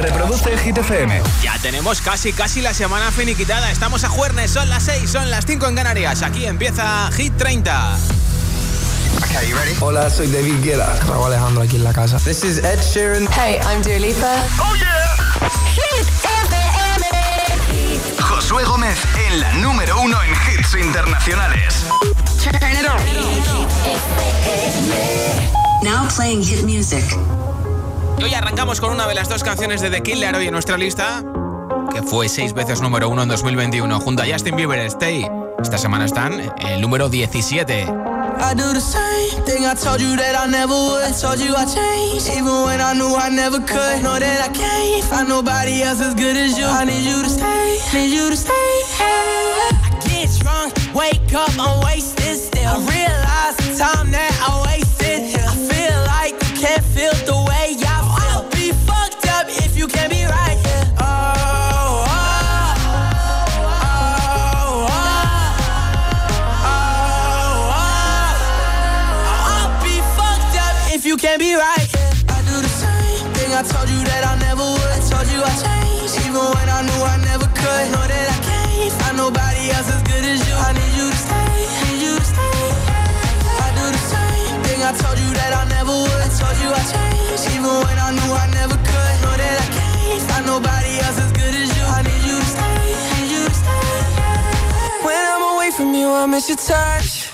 Reproduce Hit FM. Ya tenemos casi, casi la semana finiquitada. Estamos a jueves, son las 6, son las 5 en Canarias. Aquí empieza Hit 30. Hola, soy David Guetta. Raúl Alejandro aquí en la casa. This is Ed Sheeran. Hey, I'm Dua Lipa. Oh yeah. Hit FM. Josué Gómez en la número uno en hits internacionales. Now playing hit music. Y hoy arrancamos con una de las dos canciones de The Killer hoy en nuestra lista, que fue seis veces número uno en 2021, junto a Justin Bieber Stay. Esta semana están el número 17. I do the same thing I told you that I never would. Told you I changed, even when I knew I never could. Know that I can't find nobody else as good as you. I need you to stay, need you to stay. Hey. Get wake up, I realize I waste. miss your touch.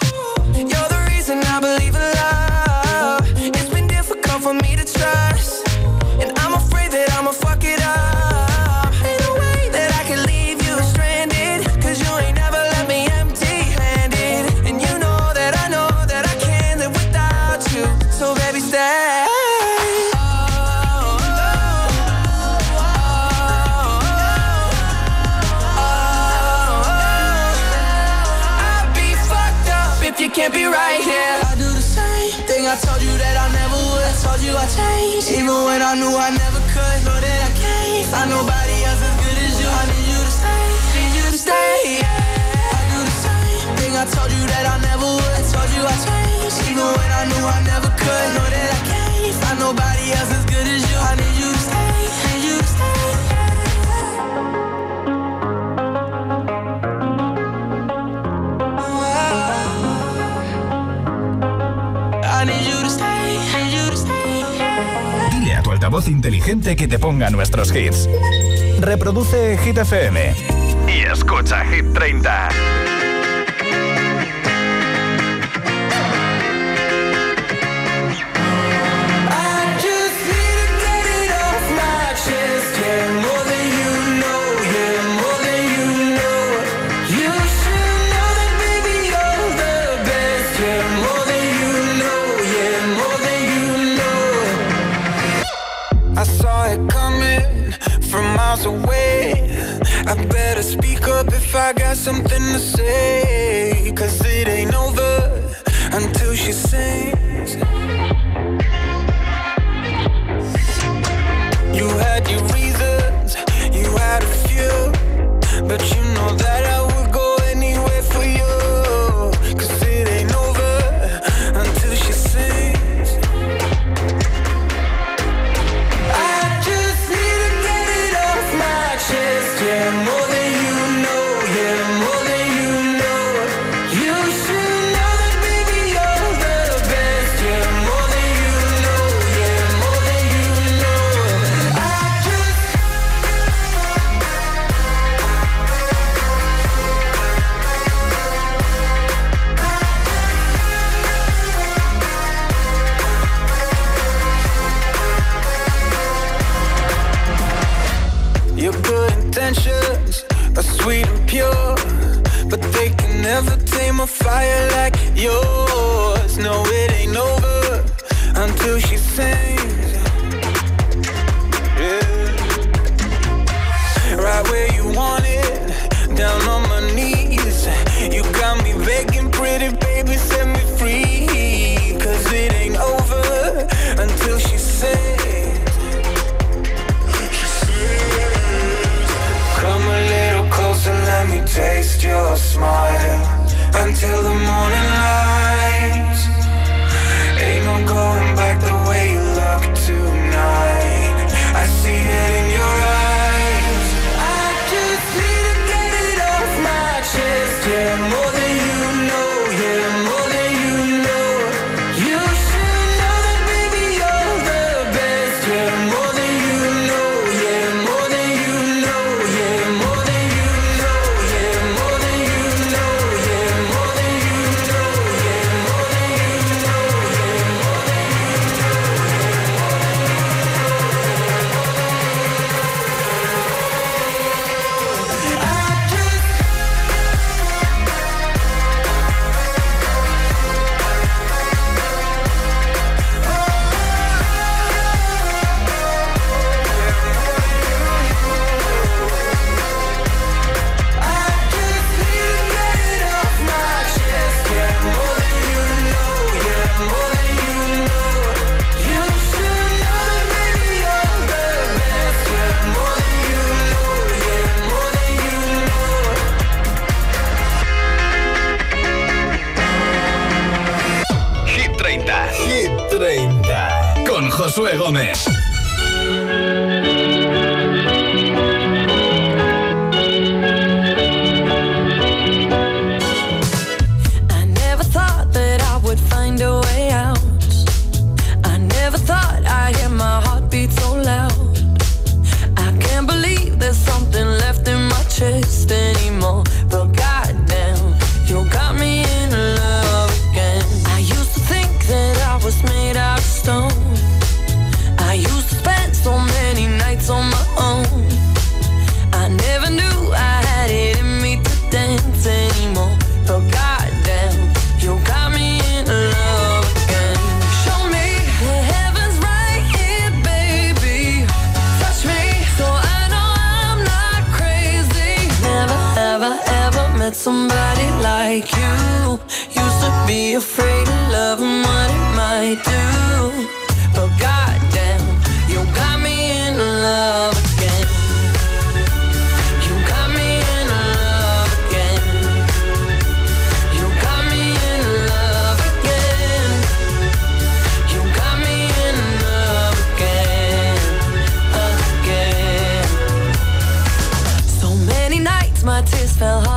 que te ponga nuestros hits. Reproduce Hit FM y escucha Hit 30.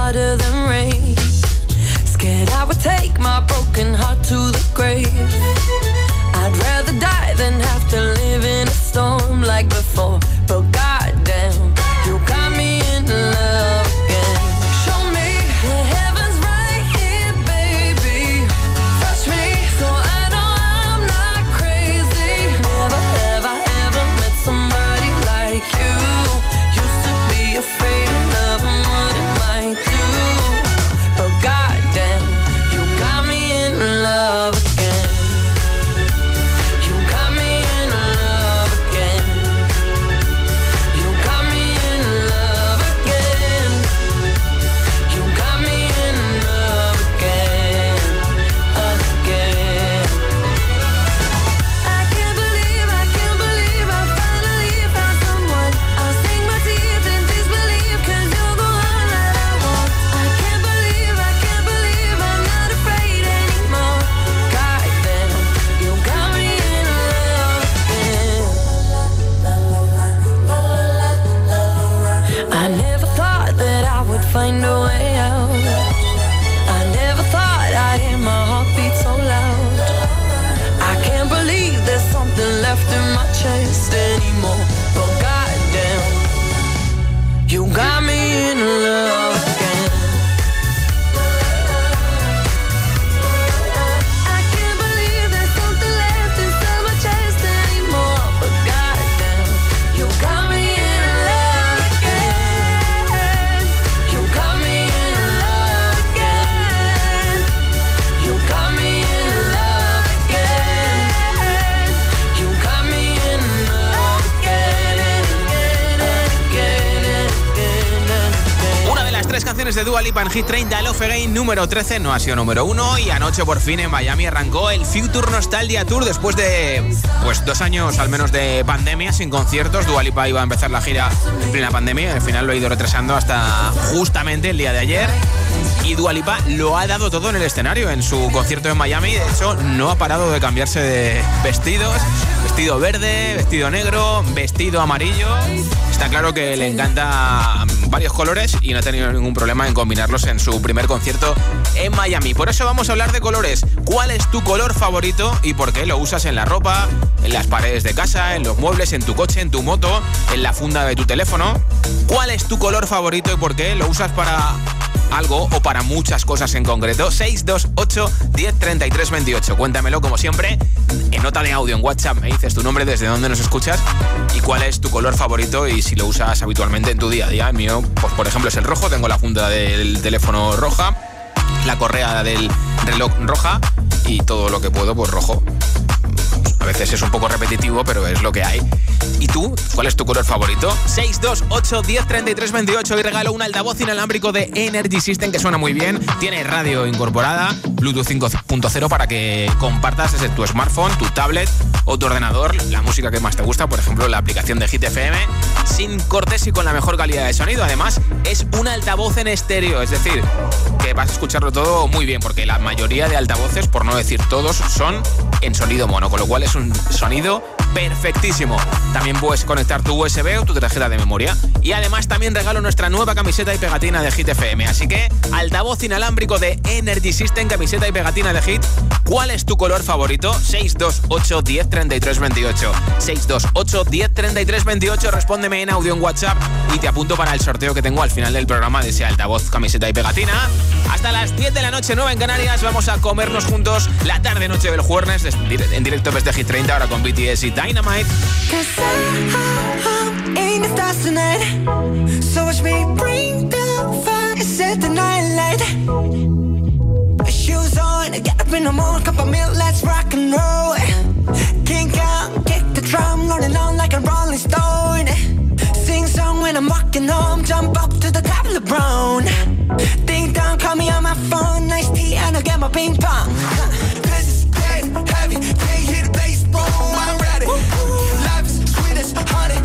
harder than rain. Scared I would take my broken heart to the grave. I'd rather die than have to live in a storm like before. En Hit 30, el Off número 13, no ha sido número 1 y anoche por fin en Miami arrancó el Future Nostalgia Tour después de pues dos años al menos de pandemia sin conciertos. Dualipa iba a empezar la gira en plena pandemia, al final lo ha ido retrasando hasta justamente el día de ayer. Y Dualipa lo ha dado todo en el escenario en su concierto en Miami. De hecho, no ha parado de cambiarse de vestidos. Vestido verde, vestido negro, vestido amarillo. Está claro que le encanta varios colores y no ha tenido ningún problema en combinarlos en su primer concierto en Miami. Por eso vamos a hablar de colores. ¿Cuál es tu color favorito y por qué lo usas en la ropa, en las paredes de casa, en los muebles, en tu coche, en tu moto, en la funda de tu teléfono? ¿Cuál es tu color favorito y por qué lo usas para algo o para muchas cosas en concreto. 628 10 33 28. Cuéntamelo como siempre en nota de audio en WhatsApp. Me dices tu nombre, desde dónde nos escuchas y cuál es tu color favorito y si lo usas habitualmente en tu día a día. El mío, pues por ejemplo, es el rojo. Tengo la funda del teléfono roja, la correa del reloj roja y todo lo que puedo, pues rojo. A veces es un poco repetitivo, pero es lo que hay. ¿Y tú? ¿Cuál es tu color favorito? 628 10 28 y regalo un altavoz inalámbrico de Energy System que suena muy bien. Tiene radio incorporada, Bluetooth 5.0 para que compartas desde tu smartphone, tu tablet o tu ordenador la música que más te gusta, por ejemplo la aplicación de Hit FM, sin cortes y con la mejor calidad de sonido. Además, es un altavoz en estéreo, es decir, que vas a escucharlo todo muy bien porque la mayoría de altavoces, por no decir todos, son en sonido mono, con lo cual es un sonido perfectísimo. También puedes conectar tu USB o tu tarjeta de memoria. Y además también regalo nuestra nueva camiseta y pegatina de Hit FM. Así que altavoz inalámbrico de Energy System, camiseta y pegatina de Hit. ¿Cuál es tu color favorito? 628 10 33 28. 628 10 33 28. Respóndeme en audio en WhatsApp y te apunto para el sorteo que tengo al final del programa de ese altavoz, camiseta y pegatina. Hasta las 10 de la noche, 9 en Canarias. Vamos a comernos juntos la tarde-noche del jueves en directo desde Hit 30 ahora con BTS y Dynamite. Shoes on, get up in the morning, cup of milk, let's rock and roll. Kink out, kick the drum, rolling on like a rolling stone. Sing song when I'm walking home, jump up to the top of the brown. Ding dong, call me on my phone, nice tea, and I'll get my ping pong. Cause it's getting heavy, can't hear the bass, boom, I'm ready. Life is sweet as honey,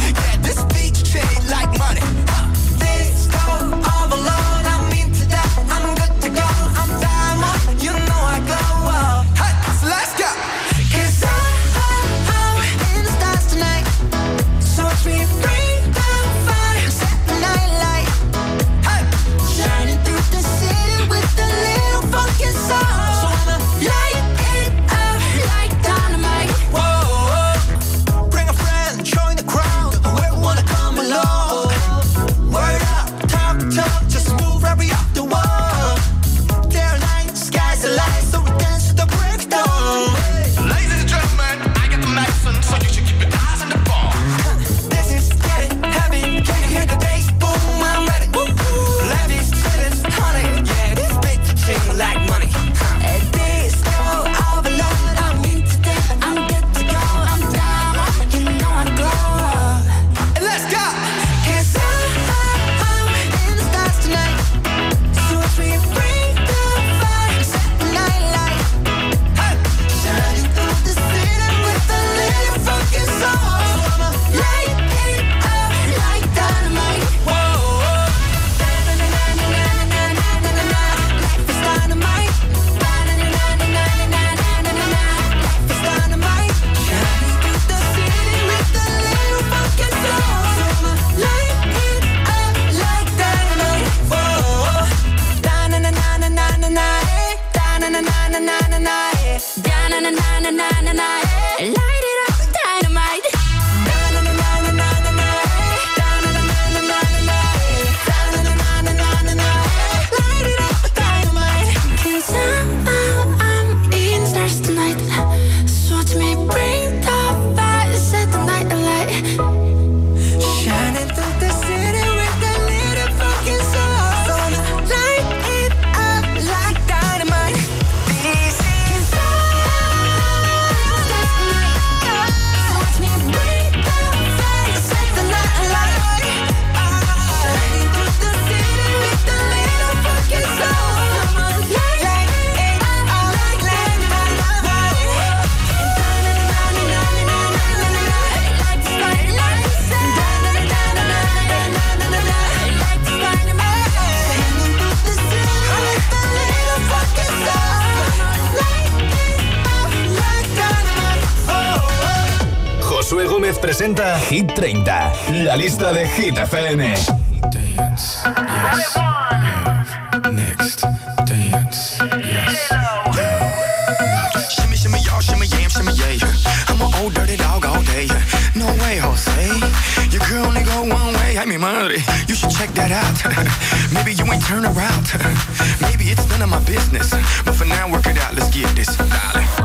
Josué presenta Hit 30, la lista de Hit FM. Dance, yes. Next, dance, yes. Shimmy, shimmy, y'all, shimmy, yam, shimmy, yeah. I'm an old dirty dog all day. No way, Jose. Your girl only go one way. I mean, money. You should check that out. Maybe you ain't turn around. Maybe it's none of my business. But for now, work it out. Let's get this. Darling.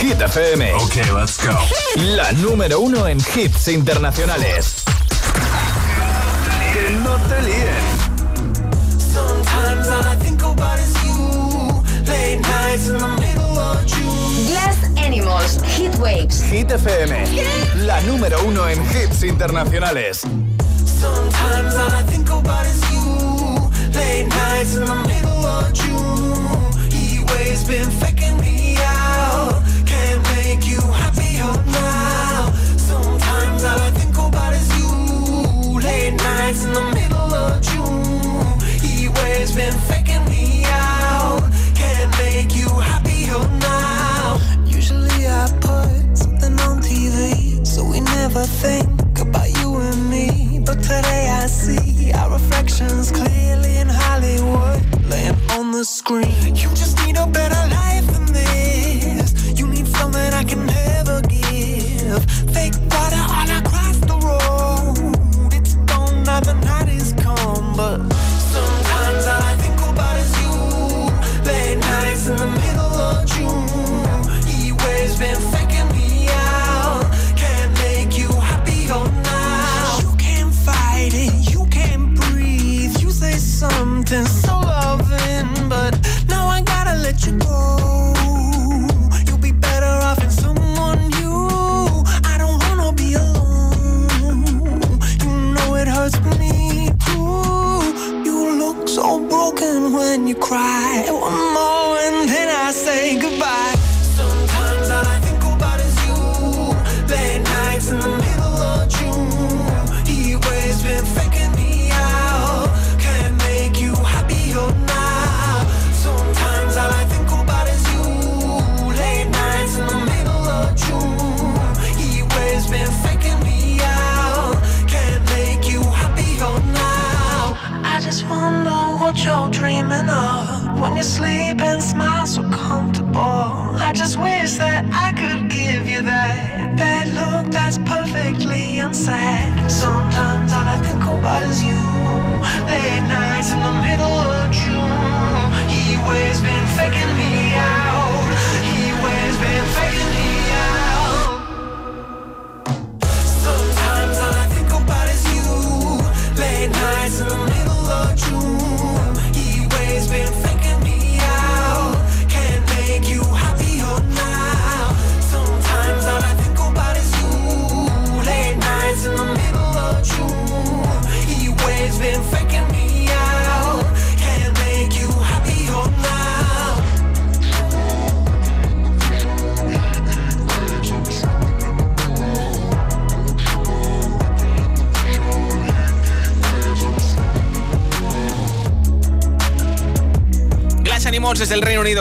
Hit FM. Let's go. La número uno en hits internacionales. Waves. Hit Waves. Hit FM. Yeah. La número uno en hits internacionales. Sometimes all I think about is you. Late nights in the middle of June. Heat waves been faking me out. Can't make you happier now. Sometimes all I think about is you. Late nights in the middle of June. Heat waves been faking think about you and me, but today I see our reflections clearly in Hollywood, laying on the screen.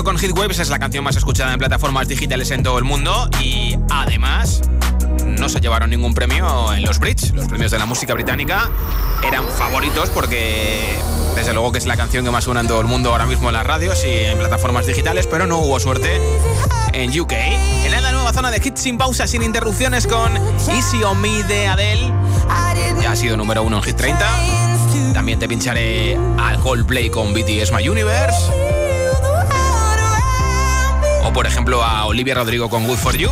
con Hitwaves, es la canción más escuchada en plataformas digitales en todo el mundo y además no se llevaron ningún premio en los Brits. Los premios de la música británica eran favoritos porque, desde luego, que es la canción que más suena en todo el mundo ahora mismo en las radios y en plataformas digitales, pero no hubo suerte en UK. En la nueva zona de hits sin pausa, sin interrupciones, con Easy on Me de Adele. Ha sido número uno en Hit 30. También te pincharé al Coldplay con BTS My Universe. Por ejemplo a Olivia Rodrigo con Good For You.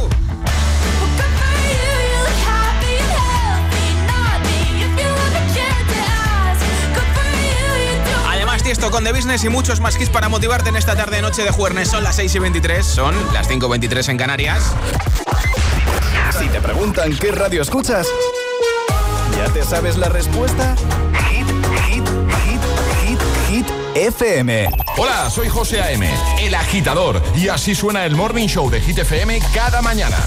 Además, Tiesto con The Business y muchos más hits para motivarte en esta tarde noche de jueves. Son las 6 y 23, son las 5 y 23 en Canarias. Si te preguntan qué radio escuchas, ¿ya te sabes la respuesta? Hit, hit, hit, hit, hit, FM. Hola, soy José A.M., el agitador, y así suena el Morning Show de Hit FM cada mañana.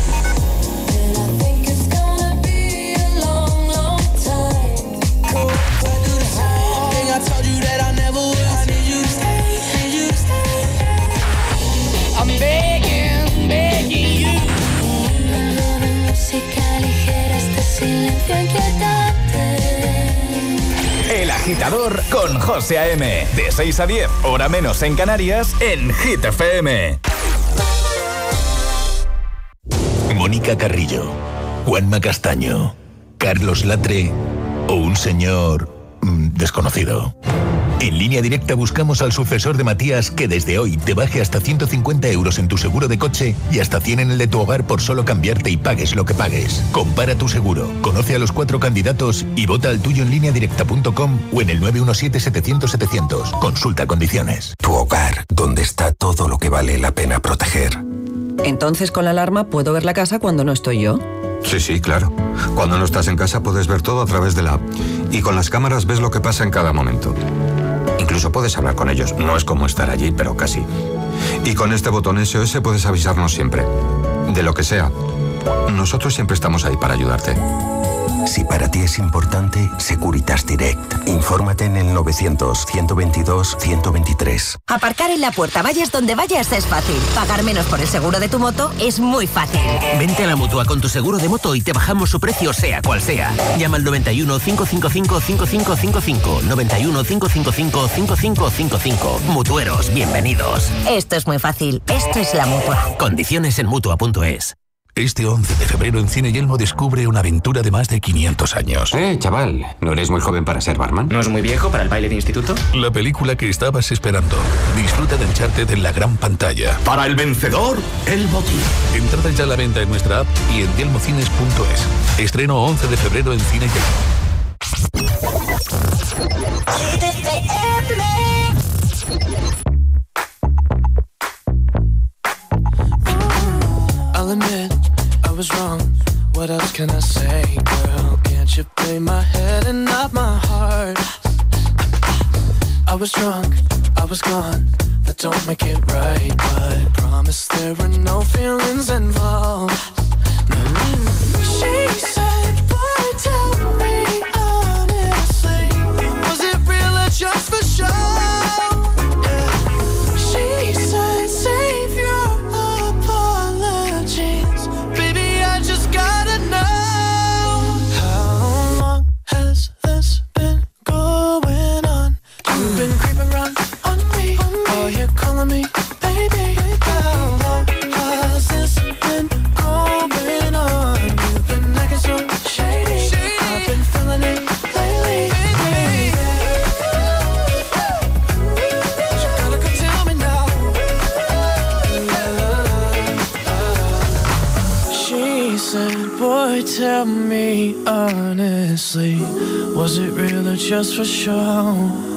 Agitador con José A.M. De 6 a 10, hora menos en Canarias, en Hit FM. Mónica Carrillo, Juanma Castaño, Carlos Latre o un señor mm, desconocido. En línea directa buscamos al sucesor de Matías que desde hoy te baje hasta 150 euros en tu seguro de coche y hasta 100 en el de tu hogar por solo cambiarte y pagues lo que pagues. Compara tu seguro, conoce a los cuatro candidatos y vota al tuyo en línea directa.com o en el 917-700-700. Consulta condiciones. Tu hogar, donde está todo lo que vale la pena proteger. Entonces con la alarma puedo ver la casa cuando no estoy yo. Sí, sí, claro. Cuando no estás en casa puedes ver todo a través de la app. Y con las cámaras ves lo que pasa en cada momento. Incluso puedes hablar con ellos. No es como estar allí, pero casi. Y con este botón SOS puedes avisarnos siempre. De lo que sea. Nosotros siempre estamos ahí para ayudarte. Si para ti es importante, Securitas Direct. Infórmate en el 900-122-123. Aparcar en la puerta, vayas donde vayas, es fácil. Pagar menos por el seguro de tu moto es muy fácil. Vente a la mutua con tu seguro de moto y te bajamos su precio, sea cual sea. Llama al 91 555 5555. 91 555 5555. Mutueros, bienvenidos. Esto es muy fácil. Esto es la mutua. Condiciones en mutua.es. Este 11 de febrero en Cine Yelmo descubre una aventura de más de 500 años. Eh, chaval, ¿no eres muy joven para ser barman? ¿No es muy viejo para el baile de instituto? La película que estabas esperando. Disfruta de Uncharted en la gran pantalla. Para el vencedor, el botín. Entrada ya a la venta en nuestra app y en yelmocines.es. Estreno 11 de febrero en Cine Yelmo. I'll admit was wrong. What else can I say, girl? Can't you play my head and not my heart? I was drunk, I was gone. That don't make it right, but promise there were no feelings involved. She said, just for show?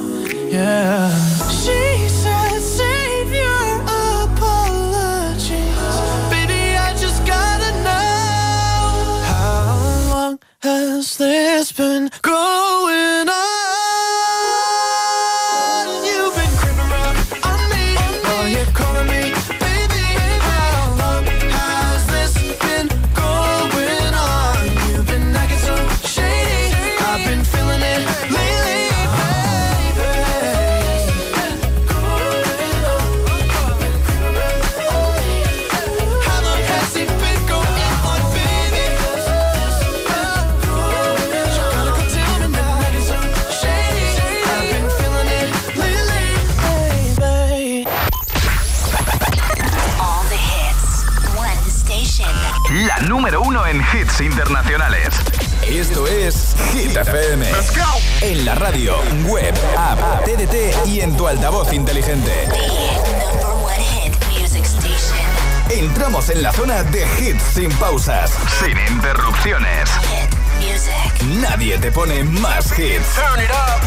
Turn it up.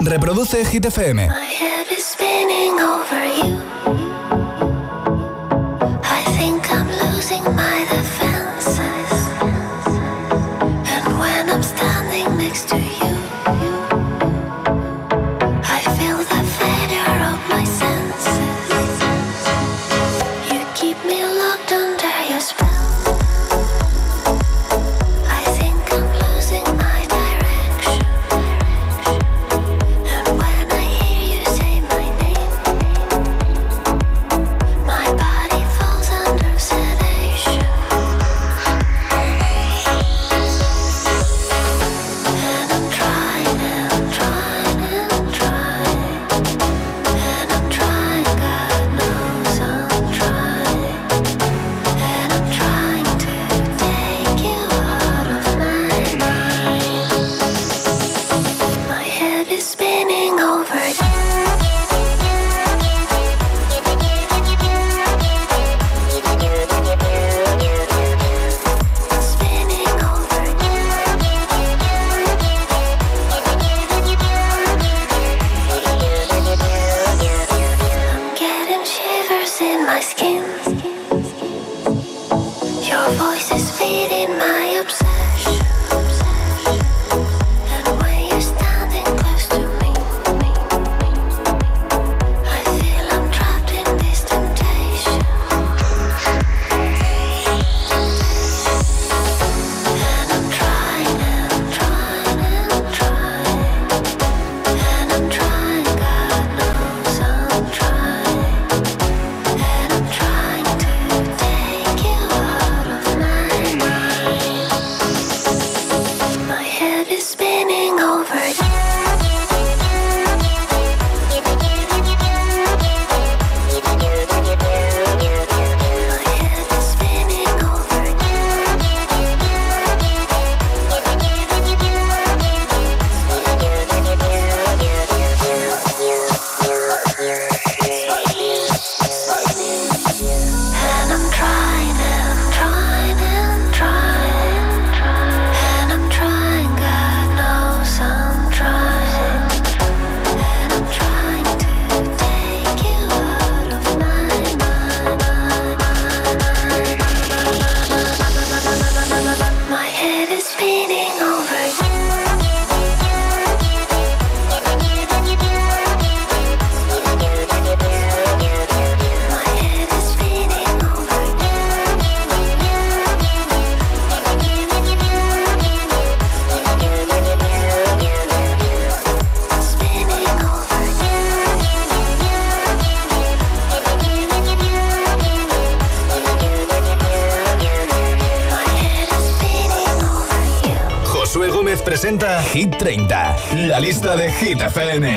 Reproduce Hit FM. My head is spinning over you. I think I'm losing my Képe felne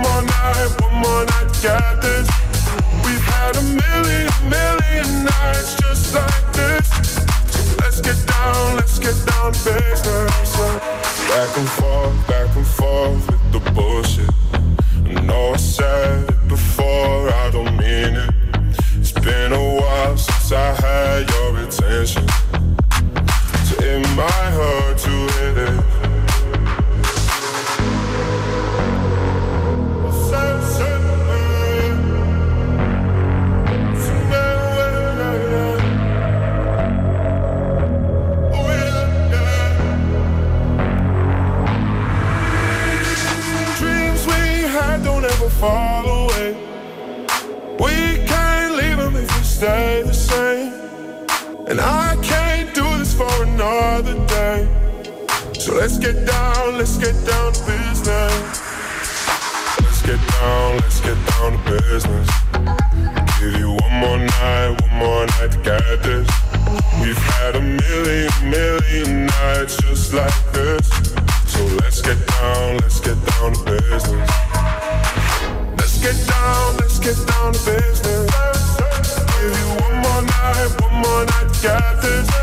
time, one more night, got this. We've had a million, a million million nights just like this. Let's get down, let's get down to business. Back and forth, back and forth with the bush more night to get this.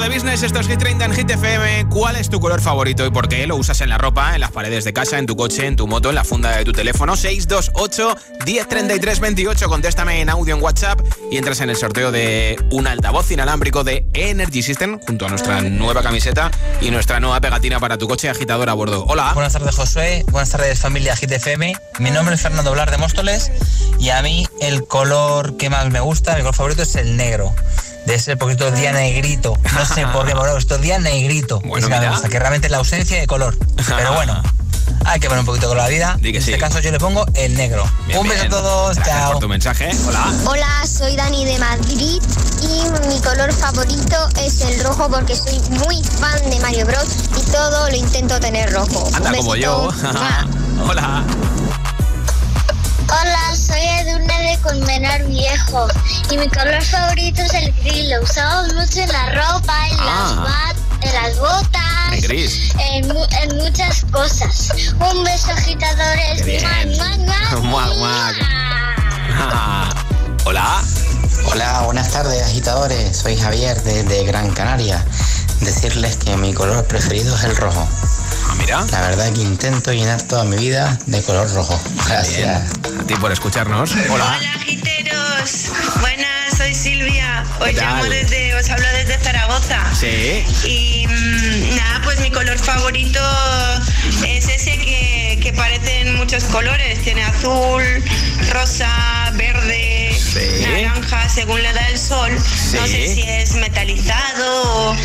De business, esto es Hit 30 en Hit FM. ¿Cuál es tu color favorito y por qué? ¿Lo usas en la ropa, en las paredes de casa, en tu coche, en tu moto, en la funda de tu teléfono? 628 1033 28. Contéstame en audio en WhatsApp y entras en el sorteo de un altavoz inalámbrico de Energy System junto a nuestra nueva camiseta y nuestra nueva pegatina para tu coche agitador a bordo. Hola. Buenas tardes, Josué. Buenas tardes, familia Hit FM. Mi nombre es Fernando Blar de Móstoles y a mí el color que más me gusta, mi color favorito es el negro. De ese poquito día negrito. No sé por qué, pero estos días negrito. Bueno, es mira. gusta, que realmente es la ausencia de color. Pero bueno, hay que poner un poquito con la vida. Di que en sí. este caso yo le pongo el negro. Bien, un beso bien. a todos, Gracias chao. por tu mensaje. Hola. Hola, soy Dani de Madrid y mi color favorito es el rojo porque soy muy fan de Mario Bros y todo lo intento tener rojo. Anda Un como besito. yo. Hola. Hola, soy Edurne de Colmenar Viejo y mi color favorito es el gris. Lo usamos mucho en la ropa, en, las, Ah. bat- en las botas, gris. en, mu- en muchas cosas. Un beso, agitadores. Mua, mua, mua. Hola. Hola, buenas tardes agitadores, soy Javier desde Gran Canaria. Decirles que mi color preferido es el rojo. Ah, mira. La verdad que intento llenar toda mi vida de color rojo. Gracias. A ti por escucharnos. Hola. Agiteros, buenas, soy Silvia. Os ¿Qué llamo desde, os hablo desde Zaragoza. Sí. Y mm, nada, pues mi color favorito es ese que, que parecen muchos colores. Tiene azul, rosa, verde, Sí. naranja, según le da el sol. No Sí. sé si es metalizado o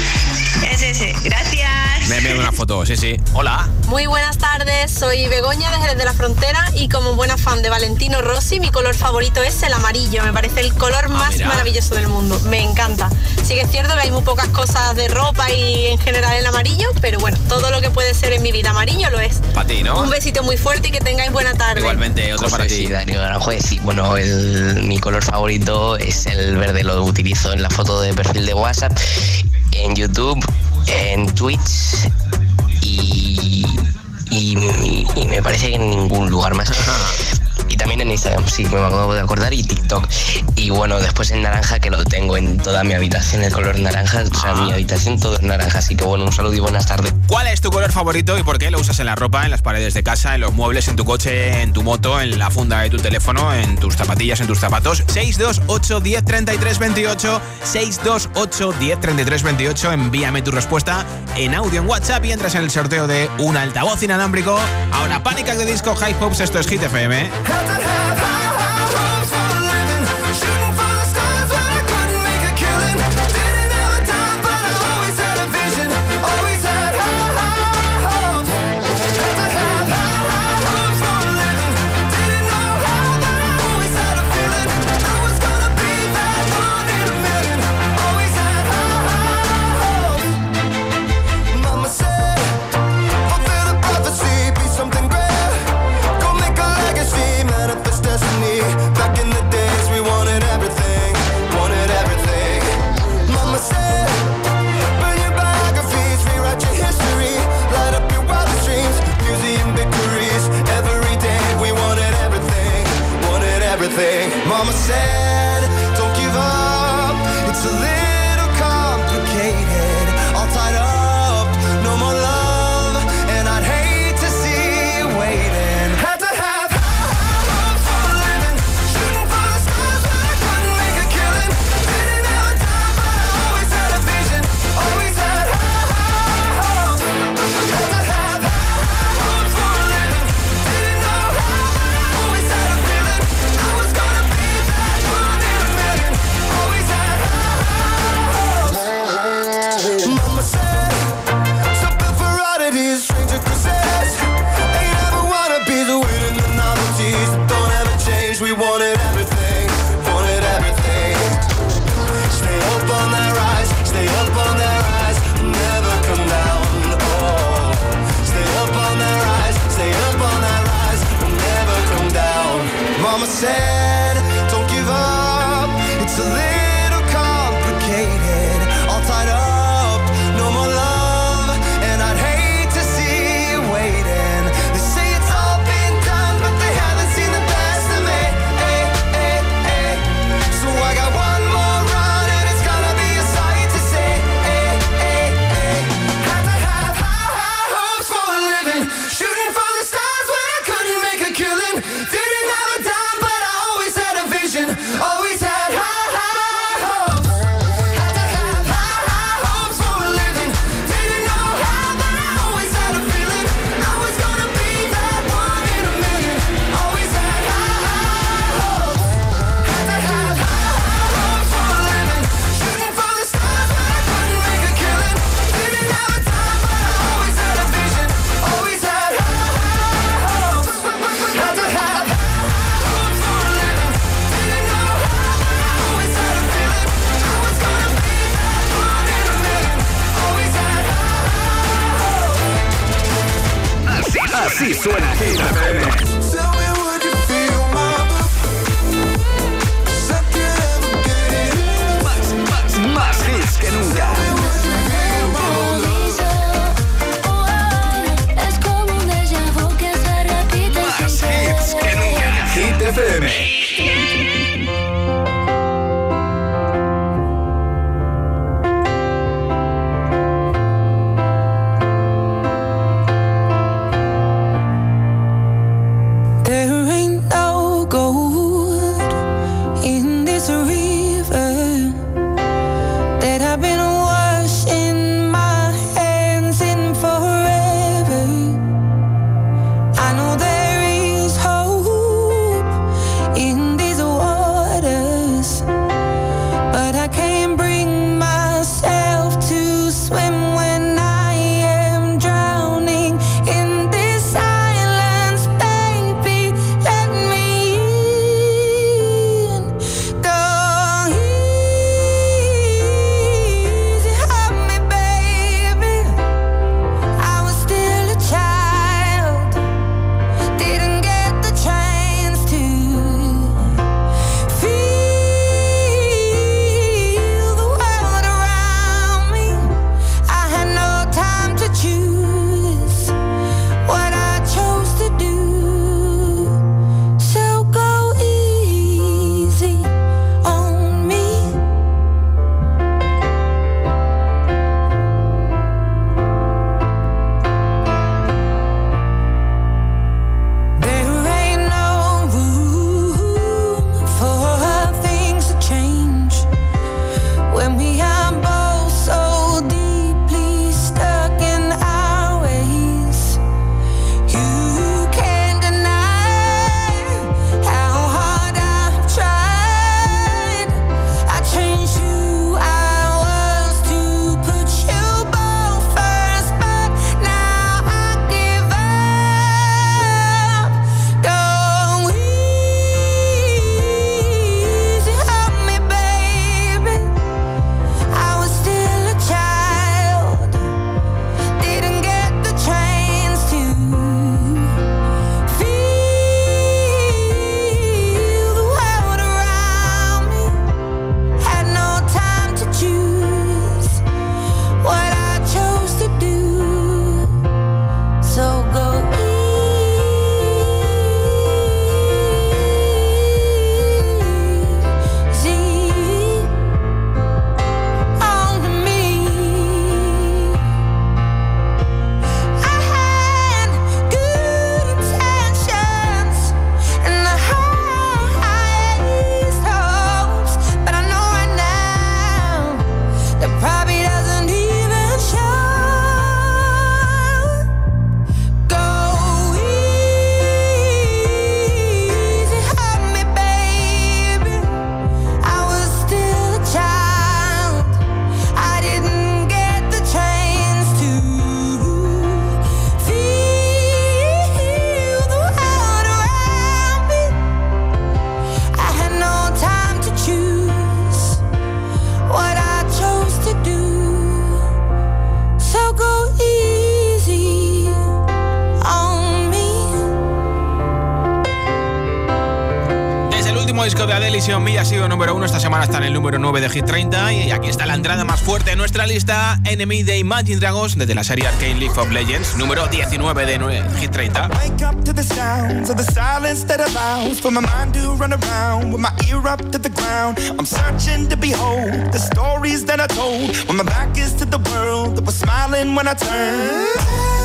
es ese. Gracias. Me envío una foto, sí, sí. Hola. Muy buenas tardes, soy Begoña de Jerez de la Frontera y como buena fan de Valentino Rossi, mi color favorito es el amarillo. Me parece el color más mira. maravilloso del mundo. Me encanta. Sí que es cierto que hay muy pocas cosas de ropa y en general el amarillo, pero bueno, todo lo que puede ser en mi vida amarillo lo es. Para ti, ¿no? Un besito muy fuerte y que tengáis buena tarde. Igualmente, otro para ti. Sí, Darío Aranjuez. Sí, bueno, el- mi color favorito es el verde, lo utilizo en la foto de perfil de WhatsApp, en YouTube, en Twitch y, y, y me parece que en ningún lugar más. Y también en Instagram, sí, me acabo de acordar, y TikTok. Y bueno, después en naranja, que lo tengo en toda mi habitación, el color naranja, o sea, mi habitación todo es naranja. Así que bueno, un saludo y buenas tardes. ¿Cuál es tu color favorito y por qué lo usas en la ropa, en las paredes de casa, en los muebles, en tu coche, en tu moto, en la funda de tu teléfono, en tus zapatillas, en tus zapatos? 628 10 33 28 628 10 33 28 Envíame tu respuesta en audio en WhatsApp y entras en el sorteo de un altavoz inalámbrico. Ahora, Pánicas de Disco High Pops, esto es Hit FM. nothing happened. número 9 de Hit 30 y aquí está la entrada más fuerte en nuestra lista, Enemy de Imagine Dragons, desde la serie Arcane League of Legends, número 19 de 9, Hit 30. Wake up to the sounds of the silence that allows for my mind to run around with my ear up to the ground. I'm searching to behold the stories that I told when my back is to the world that was smiling when I turned.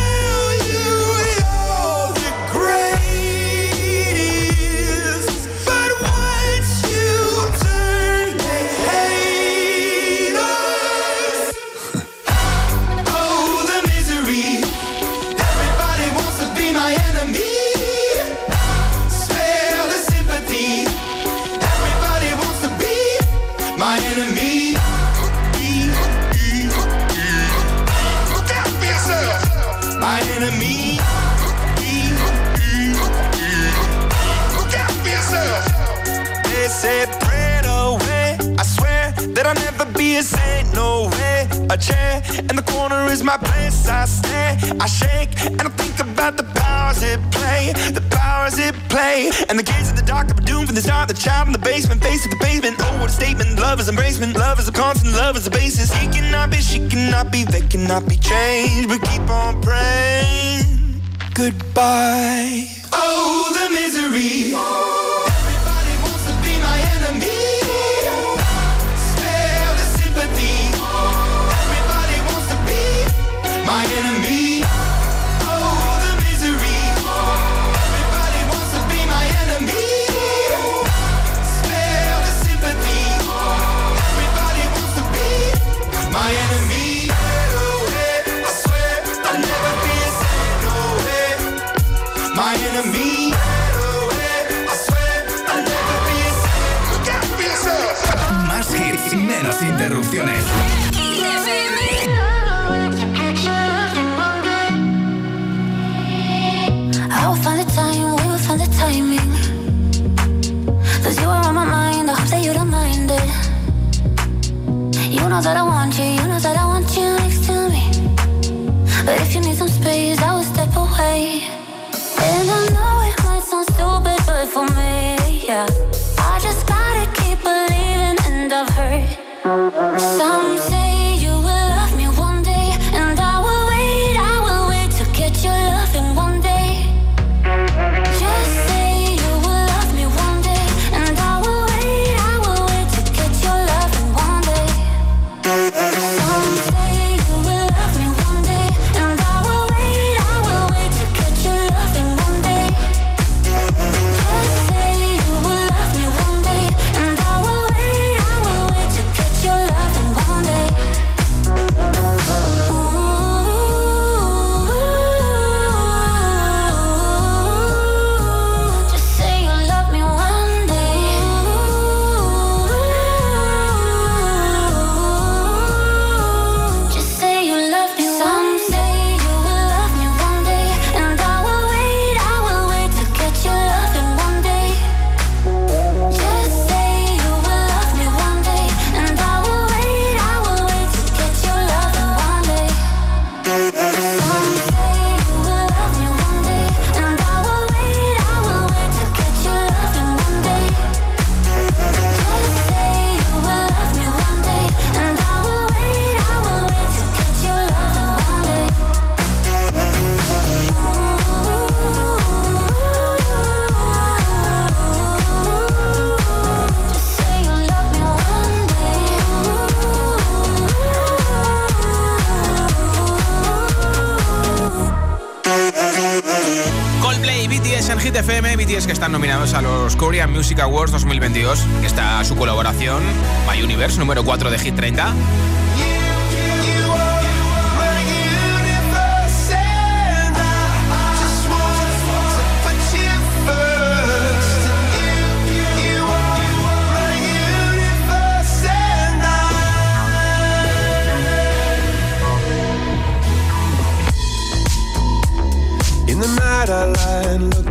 But if you need Que están nominados a los Korean Music Awards 2022. Está su colaboración My Universe, número 4 de Hit 30.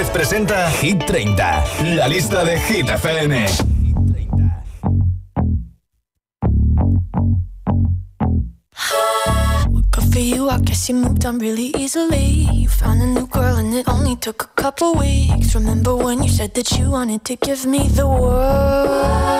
Gómez presenta Hit 30, la lista de Hit FM. For you, I guess you moved on really easily. You found a new girl and it only took a couple weeks. Remember when you said that you wanted to give me the world?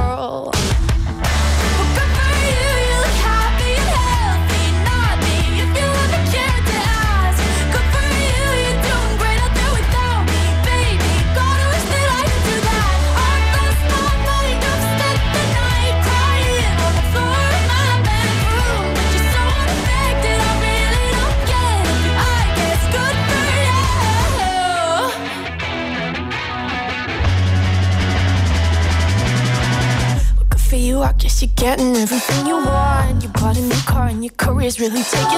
Really taking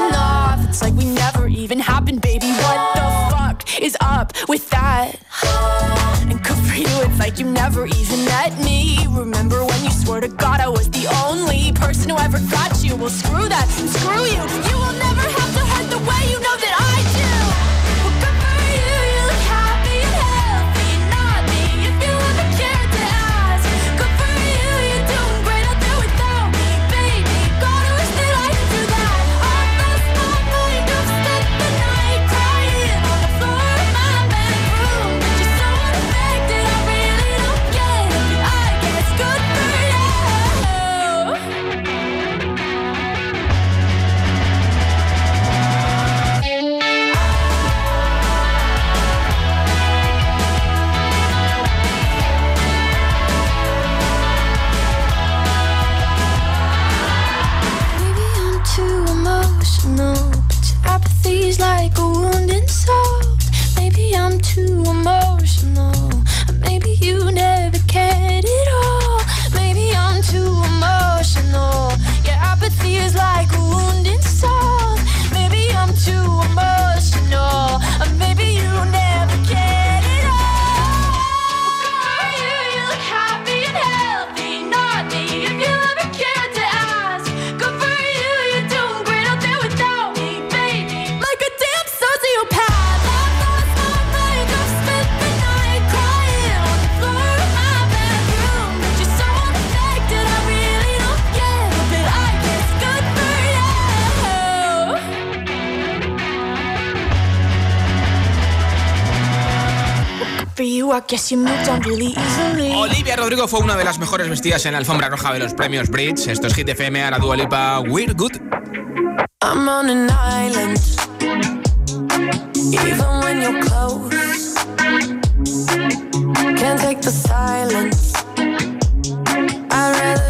Olivia Rodrigo fue una de las mejores vestidas en la alfombra roja de los premios Bridge. Esto es Hit FM a la Dua Lipa We're Good. I'm on an island. Even when you're close, can can't take the silence. I'd rather